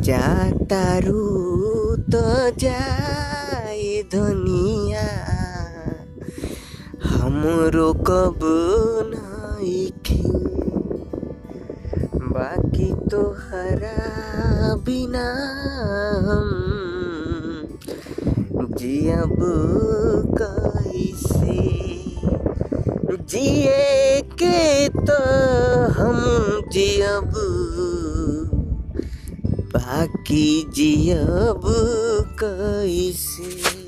जाता रू तो जाए धनिया। हमरो कब नइखे बाकी तो हरा बिना हम। जियब कैसे? जिए के तो हम जियब। बाकी जियब कैसे?